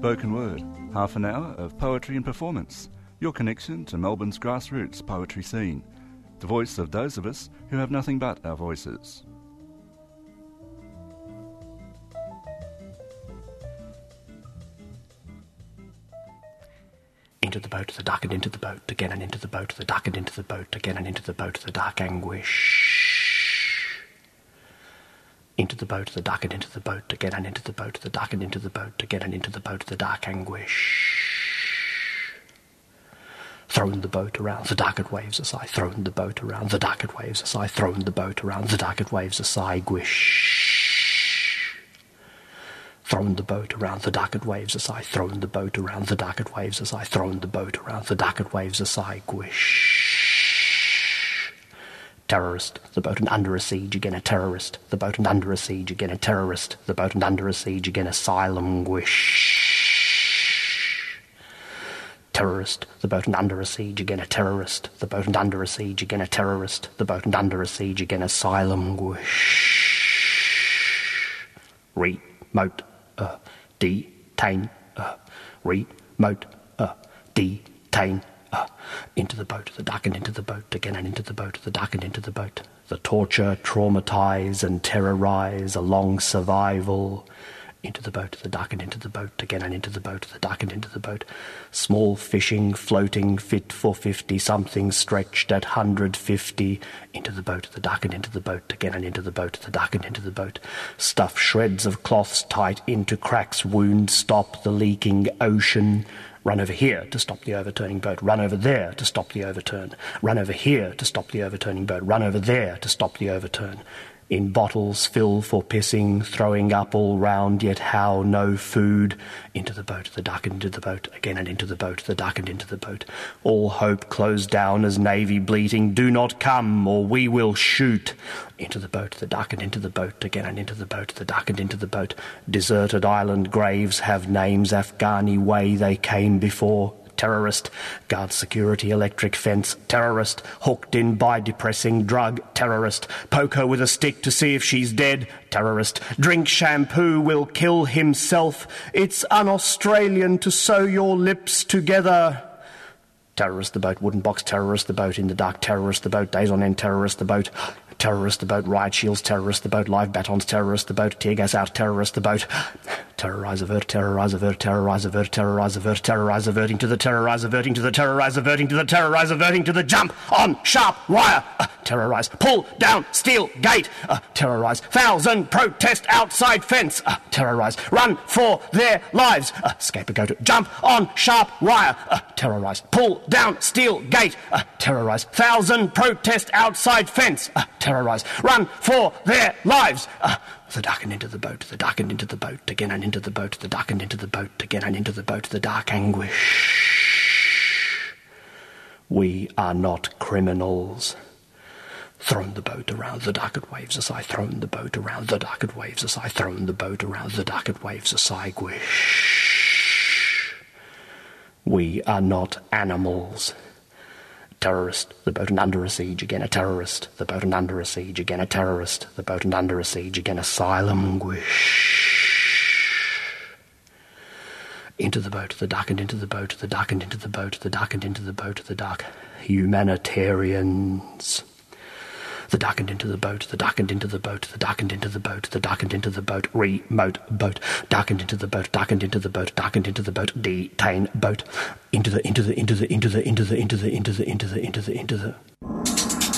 Spoken Word, half an hour of poetry and performance. Your connection to Melbourne's grassroots poetry scene. The voice of those of us who have nothing but our voices. Into the boat, the dark, and into the boat, again and into the boat, the dark, and into the boat, again and into the boat, the dark anguish. Into the boat, the dark, and into the boat, again and into the boat, the dark, and into the boat, again and into the boat, the dark anguish. Thrown the boat around, the darkened waves aside, thrown the boat around, the darkened waves aside, thrown the boat around, the darkened waves aside, guish. Thrown the boat around the darkened waves as I thrown the boat around the darkened waves as I thrown the boat around the darkened waves as I guish. Terrorist, the boat and under a siege again a terrorist, the boat and under a siege again a terrorist, the boat and under a siege again asylum guish. Terrorist, the boat and under a siege again a terrorist, the boat and under a siege again a terrorist, the boat and under a siege again asylum guish. Remote uh, detain, uh, remote, uh, detain, uh, into the boat, the dark and into the boat, again and into the boat, the dark and into the boat. The torture, traumatize and terrorize a long survival, into the boat, the dark and into the boat, again and into the boat, the dark and into the boat. Small fishing, floating, fit for fifty, something stretched at hundred fifty, into the boat, the dark and into the boat, again and into the boat, the dark and into the boat. Stuff shreds of cloths tight into cracks, wound, stop the leaking ocean. Run over here to stop the overturning boat. Run over there to stop the overturn. Run over here to stop the overturning boat. Run over there to stop the overturn in bottles fill for pissing, throwing up all round, yet how no food. Into the boat, the duck into the boat, again and into the boat, the duck and into the boat. All hope closed down as navy bleating, do not come, or we will shoot. Into the boat, the duck and into the boat, again and into the boat, the duck and into the boat. Deserted island graves have names, Afghani way they came before terrorist, guard security electric fence, terrorist, hooked in by depressing drug, terrorist, poke her with a stick to see if she's dead, terrorist, drink shampoo will kill himself, it's un-Australian to sew your lips together. Terrorist the boat, wooden box terrorist the boat, in the dark terrorist the boat, days on end terrorist the boat, terrorist the boat, riot shields terrorist the boat, live batons terrorist the boat, tear gas out terrorist the boat, terrorize avert, terrorize avert, terrorize avert, terrorize avert, terrorize averting to the terrorize averting to the terrorize averting to the terrorize averting to the jump on sharp wire, uh, terrorize, pull down steel gate, uh, terrorize, thousand protest outside fence, uh, terrorize, run for their lives, uh, scapegoat, jump on sharp wire, uh, terrorize, pull down steel gate, uh, terrorize, thousand protest outside fence, uh, terrorize, run for their lives. Uh, the duck and into the boat, the duck and into the boat, again and into the boat, the duck and into the boat, again and into the boat, the dark anguish. We are not criminals. Thrown the boat around the darkened waves as I thrown the boat around the darkened waves as I thrown the boat around the darkened waves as I guish. We are not animals terrorist, the boat and under a siege, again a terrorist, the boat and under a siege, again a terrorist, the boat and under a siege, again asylum guish. Into the boat, the duck and into the boat, the duck and into the boat, the duck and into the boat, the duck. Humanitarians. The duck and into the boat, the duck and into the boat, the duck and into the boat, the duck and into the boat, remote boat, duck and into the boat, duck and into the boat, duck and into the boat, detain boat, into the into the into the into the into the into the into the into the into the into the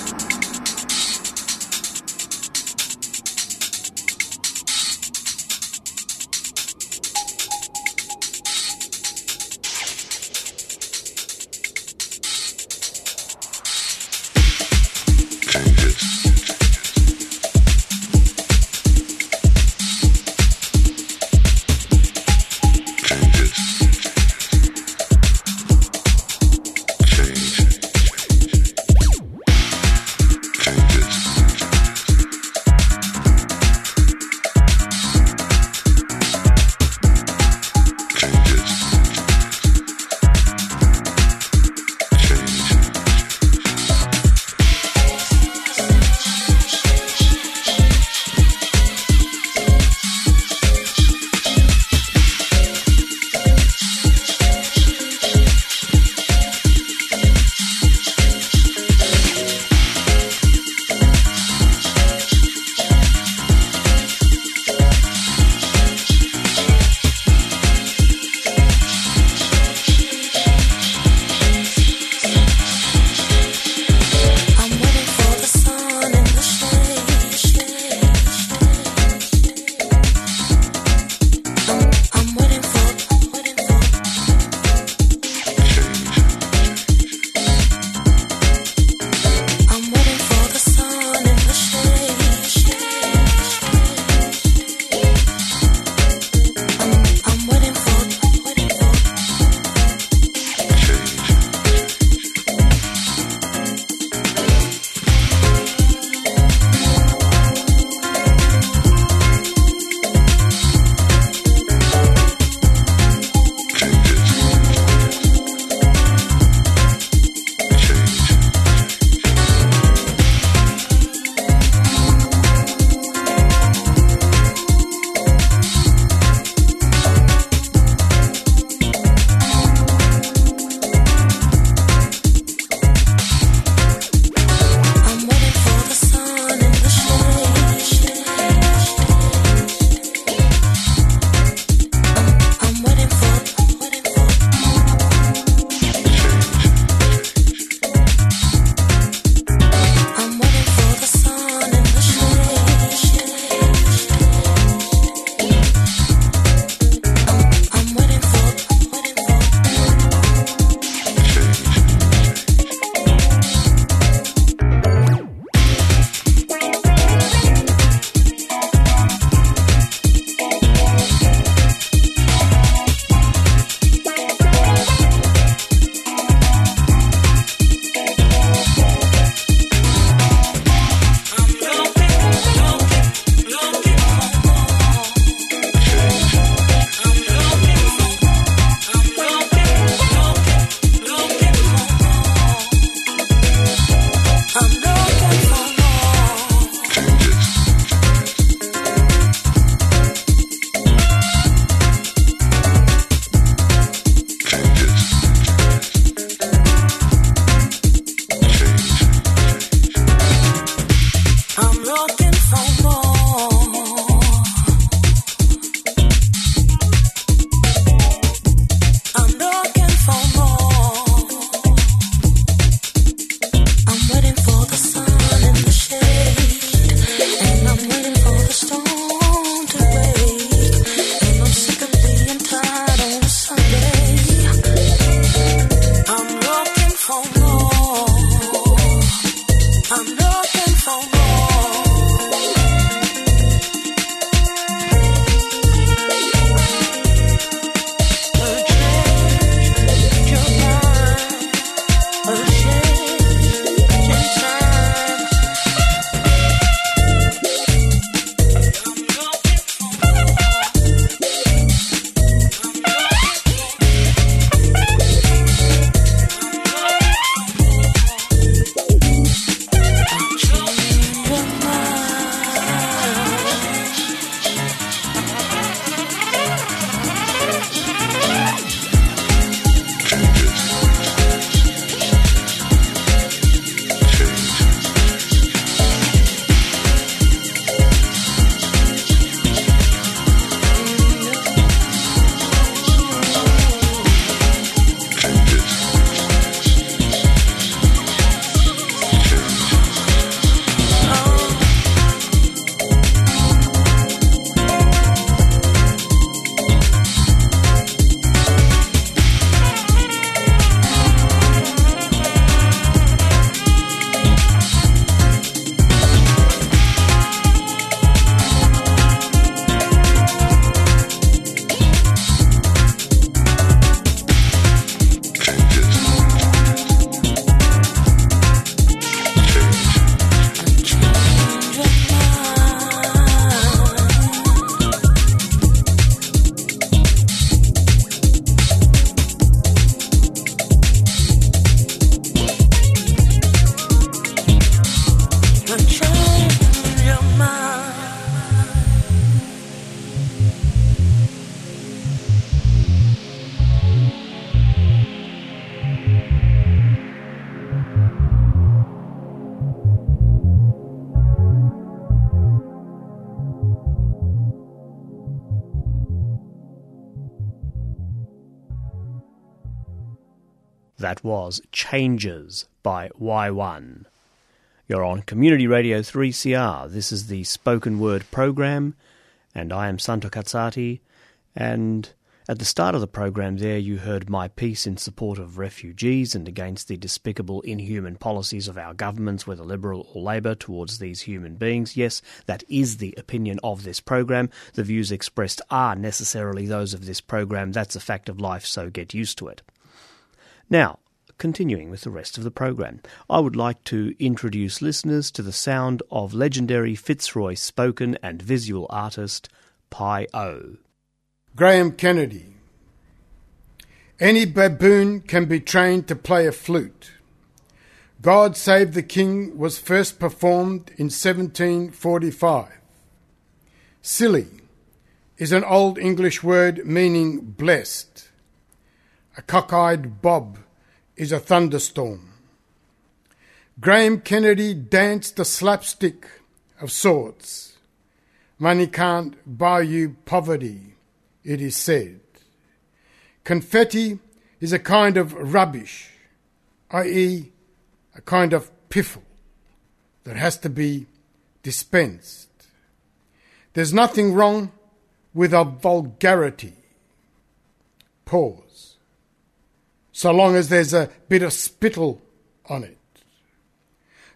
That was Changes by Y1. You're on Community Radio 3CR. This is the spoken word program, and I am Santo Cazzati. And at the start of the program, there you heard my piece in support of refugees and against the despicable, inhuman policies of our governments, whether Liberal or Labor, towards these human beings. Yes, that is the opinion of this program. The views expressed are necessarily those of this program. That's a fact of life, so get used to it. Now, continuing with the rest of the program, I would like to introduce listeners to the sound of legendary Fitzroy spoken and visual artist Pi O. Graham Kennedy. Any baboon can be trained to play a flute. God Save the King was first performed in 1745. Silly is an old English word meaning blessed. A cockeyed bob is a thunderstorm. Graham Kennedy danced the slapstick of sorts. Money can't buy you poverty, it is said. Confetti is a kind of rubbish, i.e., a kind of piffle that has to be dispensed. There's nothing wrong with a vulgarity. Pause so long as there's a bit of spittle on it.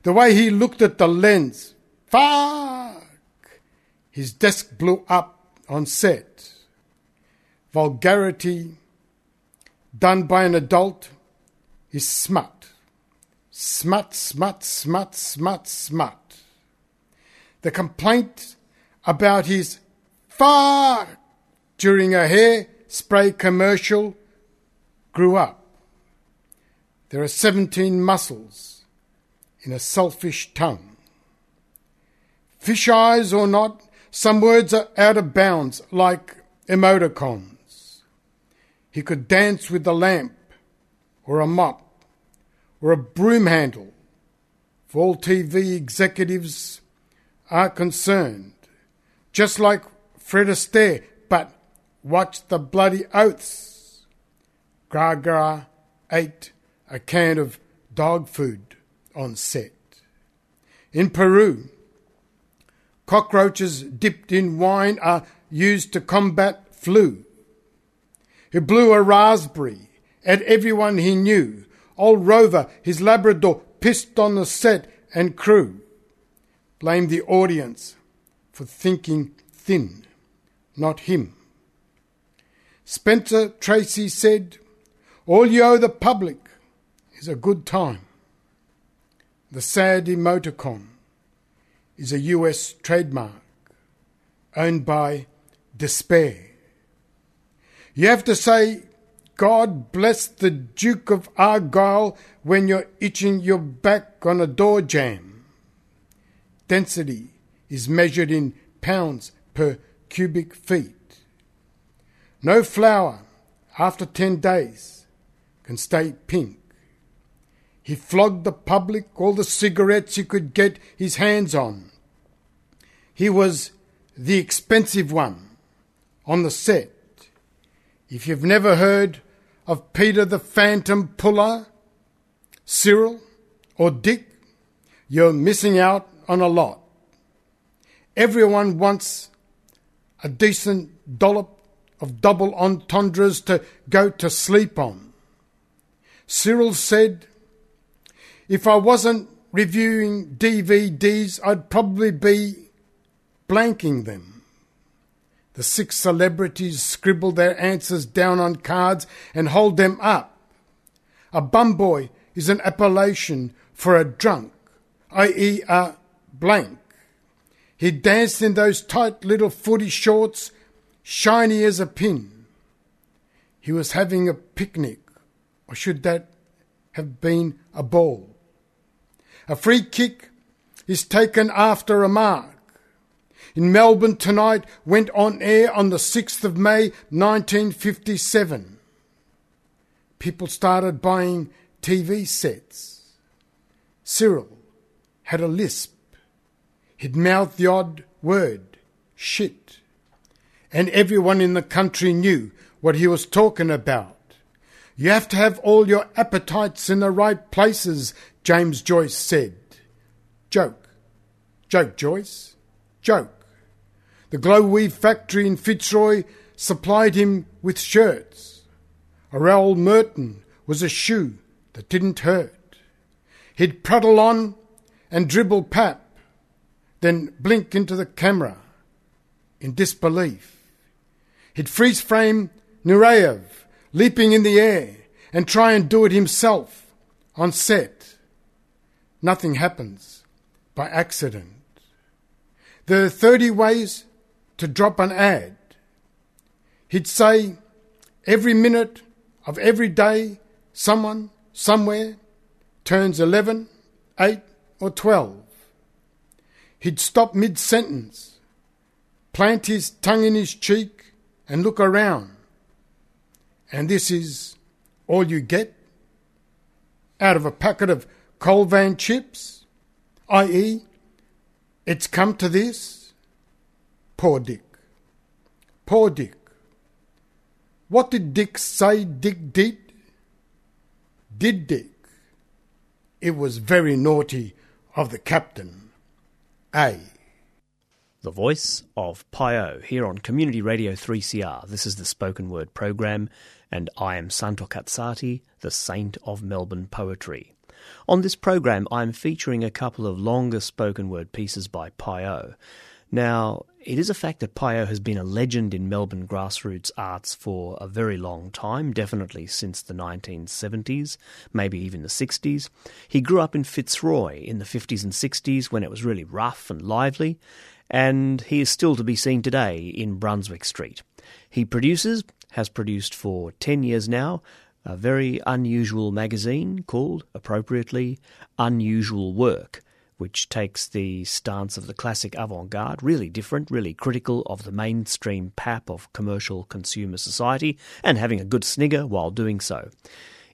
The way he looked at the lens, fuck! His desk blew up on set. Vulgarity done by an adult is smut. Smut, smut, smut, smut, smut. The complaint about his fuck during a hair spray commercial grew up. There are 17 muscles in a selfish tongue. Fish eyes or not, some words are out of bounds, like emoticons. He could dance with a lamp, or a mop, or a broom handle. For all TV executives are concerned, just like Fred Astaire, but watch the bloody oaths. Gaga ate a can of dog food on set. In Peru, cockroaches dipped in wine are used to combat flu. He blew a raspberry at everyone he knew. Old Rover, his Labrador, pissed on the set and crew. Blamed the audience for thinking thin, not him. Spencer Tracy said, All you owe the public is a good time. The sad emoticon is a US trademark owned by Despair. You have to say, God bless the Duke of Argyle when you're itching your back on a door jamb. Density is measured in pounds per cubic feet. No flower after 10 days can stay pink. He flogged the public all the cigarettes he could get his hands on. He was the expensive one on the set. If you've never heard of Peter the Phantom Puller, Cyril, or Dick, you're missing out on a lot. Everyone wants a decent dollop of double entendres to go to sleep on. Cyril said, if I wasn't reviewing DVDs, I'd probably be blanking them. The six celebrities scribble their answers down on cards and hold them up. A bumboy is an appellation for a drunk, i.e., a blank. He danced in those tight little footy shorts, shiny as a pin. He was having a picnic, or should that have been a ball? A free kick is taken after a mark. In Melbourne tonight went on air on the 6th of May 1957. People started buying TV sets. Cyril had a lisp. He'd mouth the odd word, shit. And everyone in the country knew what he was talking about. You have to have all your appetites in the right places, James Joyce said. Joke. Joke, Joyce. Joke. The Glo-Weave factory in Fitzroy supplied him with shirts. Orel Merton was a shoe that didn't hurt. He'd prattle on and dribble pap, then blink into the camera in disbelief. He'd freeze frame Nureyev leaping in the air and try and do it himself on set. Nothing happens by accident. There are 30 ways to drop an ad. He'd say, every minute of every day, someone, somewhere, turns 11, 8, or 12. He'd stop mid sentence, plant his tongue in his cheek, and look around. And this is all you get out of a packet of Colvan chips, i.e., it's come to this? Poor Dick. Poor Dick. What did Dick say Dick did? Did Dick? It was very naughty of the captain. A. The voice of Pi O here on Community Radio 3CR. This is the spoken word program, and I am Santo Cazzati, the saint of Melbourne poetry. On this program, I'm featuring a couple of longer spoken word pieces by Pi O. Now, it is a fact that Pi O has been a legend in Melbourne grassroots arts for a very long time, definitely since the 1970s, maybe even the 60s. He grew up in Fitzroy in the 50s and 60s when it was really rough and lively, and he is still to be seen today in Brunswick Street. He produces, has produced for 10 years now, a very unusual magazine called, appropriately, Unusual Work which takes the stance of the classic avant garde, really different, really critical of the mainstream pap of commercial consumer society, and having a good snigger while doing so.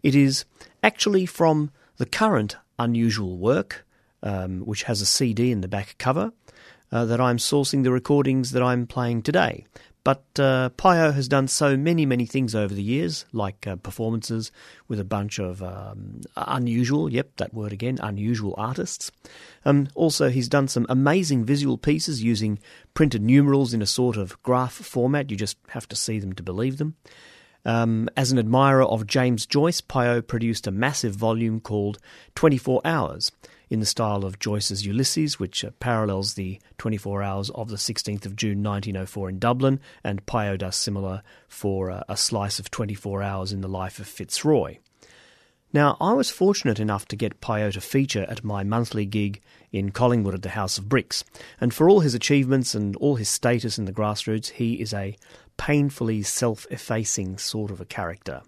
It is actually from the current unusual work, um, which has a CD in the back cover, uh, that I'm sourcing the recordings that I'm playing today. But uh, Pi O has done so many, many things over the years, like uh, performances with a bunch of um, unusual, yep, that word again, unusual artists. Um, also, he's done some amazing visual pieces using printed numerals in a sort of graph format. You just have to see them to believe them. Um, as an admirer of James Joyce, Pi O produced a massive volume called 24 Hours, in the style of Joyce's Ulysses, which parallels the 24 hours of the 16th of June 1904 in Dublin, and Pi O similar for uh, a slice of 24 hours in the life of Fitzroy. Now, I was fortunate enough to get Pi O to feature at my monthly gig in Collingwood at the House of Bricks, and for all his achievements and all his status in the grassroots, he is a painfully self effacing sort of a character.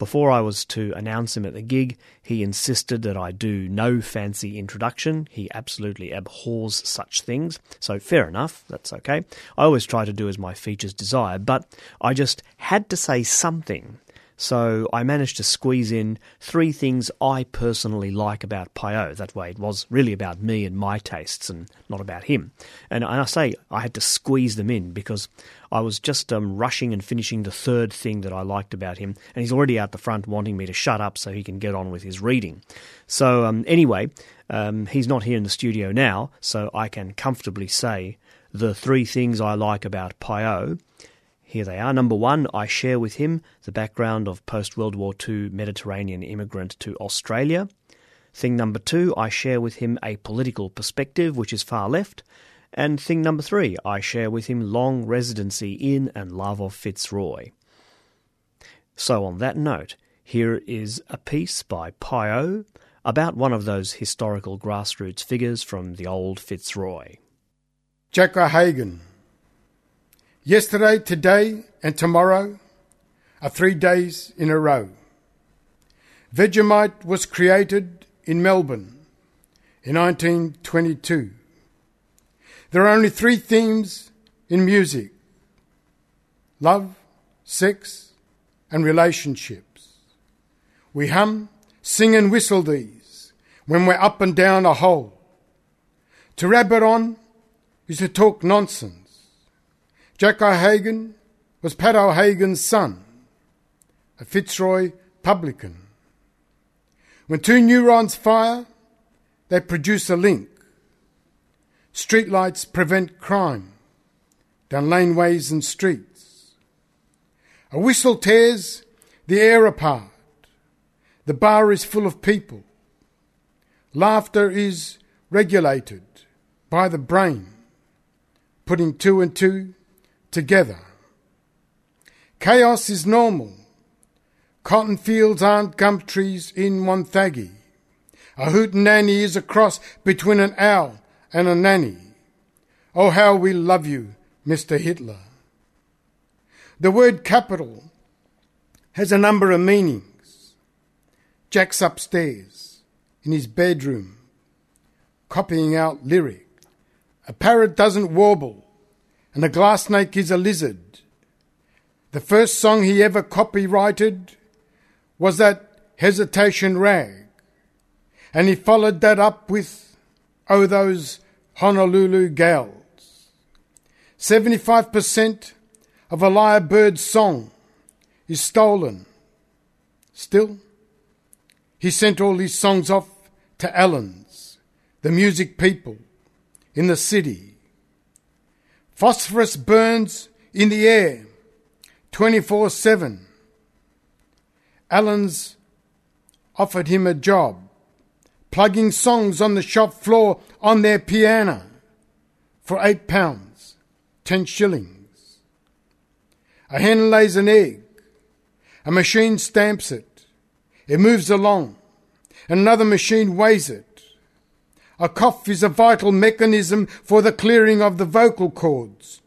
Before I was to announce him at the gig, he insisted that I do no fancy introduction. He absolutely abhors such things. So, fair enough, that's okay. I always try to do as my features desire, but I just had to say something so I managed to squeeze in three things I personally like about Pi O. That way it was really about me and my tastes and not about him. And I say I had to squeeze them in because I was just um, rushing and finishing the third thing that I liked about him. And he's already out the front wanting me to shut up so he can get on with his reading. So um, anyway, um, he's not here in the studio now, so I can comfortably say the three things I like about Pi O here they are. Number one, I share with him the background of post World War II Mediterranean immigrant to Australia. Thing number two, I share with him a political perspective which is far left. And thing number three, I share with him long residency in and love of Fitzroy. So, on that note, here is a piece by Pi O about one of those historical grassroots figures from the old Fitzroy. Jack O'Hagan Yesterday, today, and tomorrow are three days in a row. Vegemite was created in Melbourne in 1922. There are only three themes in music love, sex, and relationships. We hum, sing, and whistle these when we're up and down a hole. To rabbit on is to talk nonsense Jack O'Hagan was Pat O'Hagan's son, a Fitzroy publican. When two neurons fire, they produce a link. Streetlights prevent crime down laneways and streets. A whistle tears the air apart. The bar is full of people. Laughter is regulated by the brain, putting two and two together. Chaos is normal. Cotton fields aren't gum trees in Wonthaggi. A hootenanny is a cross between an owl and a nanny. Oh, how we love you, Mr. Hitler. The word capital has a number of meanings. Jack's upstairs in his bedroom, copying out lyric. A parrot doesn't warble, and a glass snake is a lizard. The first song he ever copyrighted was that hesitation rag, and he followed that up with, oh, those Honolulu gals. 75% of a lyrebird's song is stolen. Still, he sent all his songs off to Allen's, the music people, in the city. Phosphorus burns in the air 24 7. Allen's offered him a job, plugging songs on the shop floor on their piano for eight pounds, ten shillings. A hen lays an egg. A machine stamps it. It moves along. Another machine weighs it. A cough is a vital mechanism for the clearing of the vocal cords.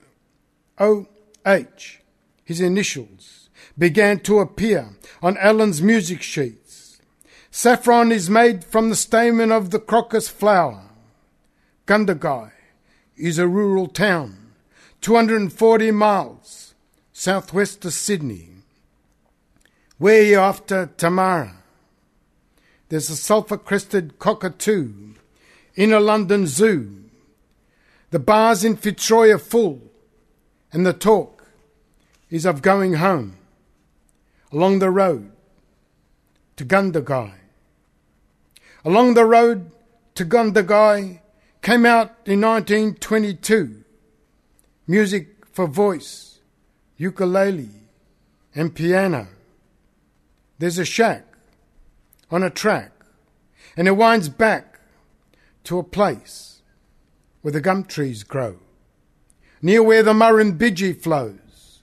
O.H., his initials, began to appear on Allen's music sheets. Saffron is made from the stamen of the crocus flower. Gundagai is a rural town, 240 miles southwest of Sydney. You after Tamara? There's a sulphur crested cockatoo in a London zoo. The bars in Fitzroy are full, and the talk is of going home along the road to Gundagai. Along the road to Gundagai came out in 1922 music for voice, ukulele, and piano. There's a shack on a track, and it winds back to a place where the gum trees grow, near where the Murrumbidgee flows.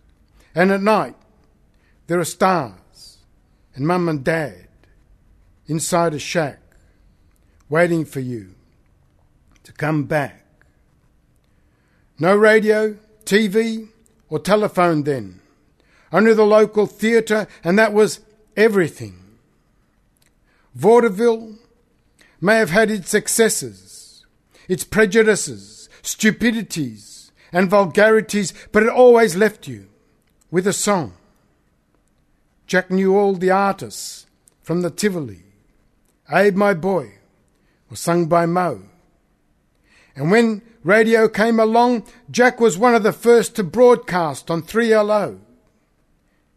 And at night, there are stars and mum and dad inside a shack waiting for you to come back. No radio, TV, or telephone then. Only the local theatre, and that was everything. Vaudeville may have had its excesses, its prejudices, stupidities, and vulgarities, but it always left you with a song. Jack knew all the artists from the Tivoli. Abe, my boy, was sung by Moe. And when radio came along, Jack was one of the first to broadcast on 3LO.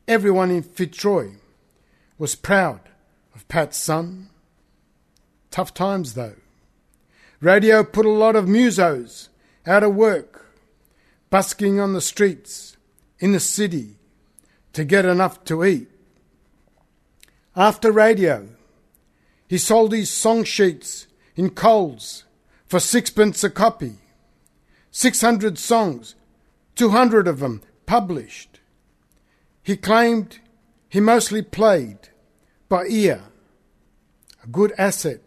Everyone in Fitzroy was proud of Pat's son. Tough times, though. Radio put a lot of musos out of work, busking on the streets in the city to get enough to eat. After radio, he sold his song sheets in Coles for sixpence a copy. 600 songs, 200 of them published. He claimed he mostly played by ear, a good asset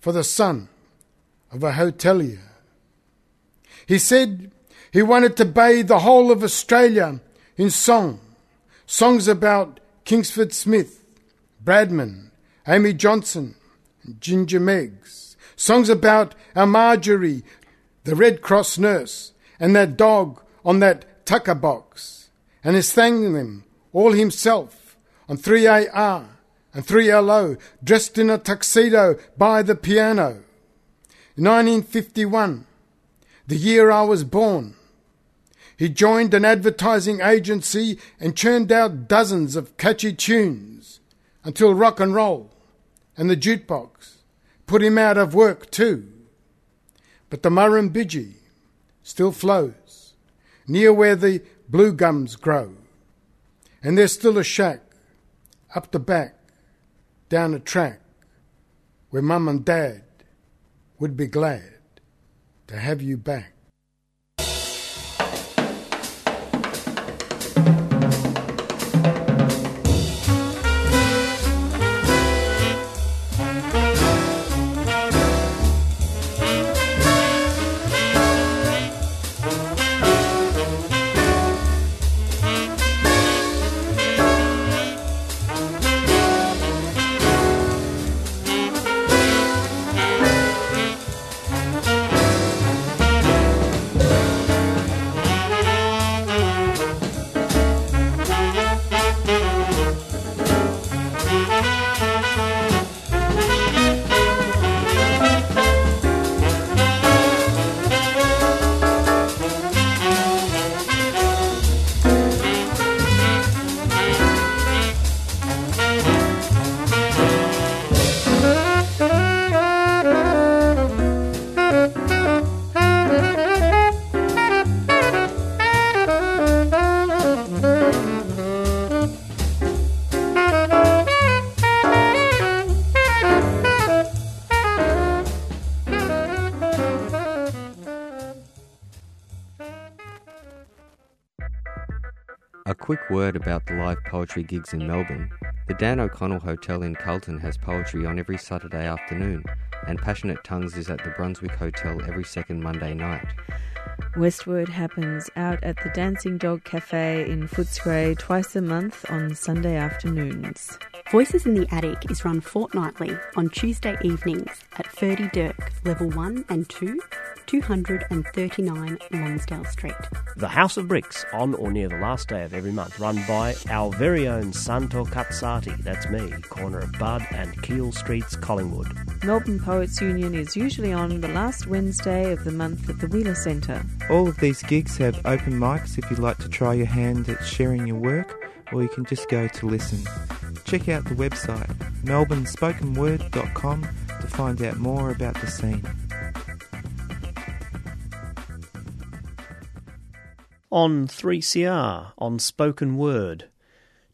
for the son of a hotelier. He said he wanted to bathe the whole of Australia in song, songs about Kingsford Smith, Bradman, Amy Johnson, Ginger Meggs, songs about our Marjorie, the Red Cross nurse, and that dog on that tucker box, and he sang them all himself on 3AR and 3LO, dressed in a tuxedo by the piano. 1951, the year I was born. He joined an advertising agency and churned out dozens of catchy tunes until rock and roll and the jukebox put him out of work too. But the Murrumbidgee still flows near where the blue gums grow, and there's still a shack up the back, down a track, where mum and dad would be glad to have you back. Quick word about the live poetry gigs in Melbourne. The Dan O'Connell Hotel in Carlton has poetry on every Saturday afternoon, and Passionate Tongues is at the Brunswick Hotel every second Monday night. Westward happens out at the Dancing Dog Cafe in Footscray twice a month on Sunday afternoons. Voices in the Attic is run fortnightly on Tuesday evenings at Ferdydurke, Level 1 and 2, 239 Lonsdale Street. The House of Bricks on or near the last day of every month, run by our very own Santo Cazzati, that's me, corner of Budd and Keele Streets, Collingwood. Melbourne Poets Union is usually on the last Wednesday of the month at the Wheeler Centre. All of these gigs have open mics if you'd like to try your hand at sharing your work, or you can just go to listen. Check out the website melbournespokenword.com to find out more about the scene. On 3CR, on spoken word.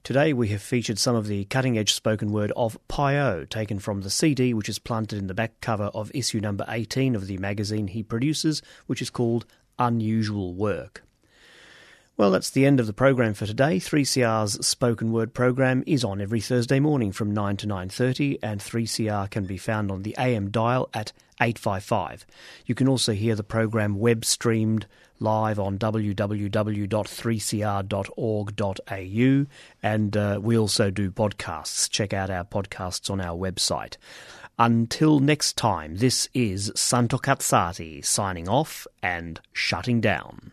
Today we have featured some of the cutting edge spoken word of Pi O, taken from the CD which is planted in the back cover of issue number 18 of the magazine he produces, which is called Unusual Work. Well, that's the end of the program for today. 3CR's spoken word program is on every Thursday morning from 9 to 9:30 and 3CR can be found on the AM dial at 855. You can also hear the program web streamed live on www.3cr.org.au and uh, we also do podcasts. Check out our podcasts on our website. Until next time, this is Santo Cazzati signing off and shutting down.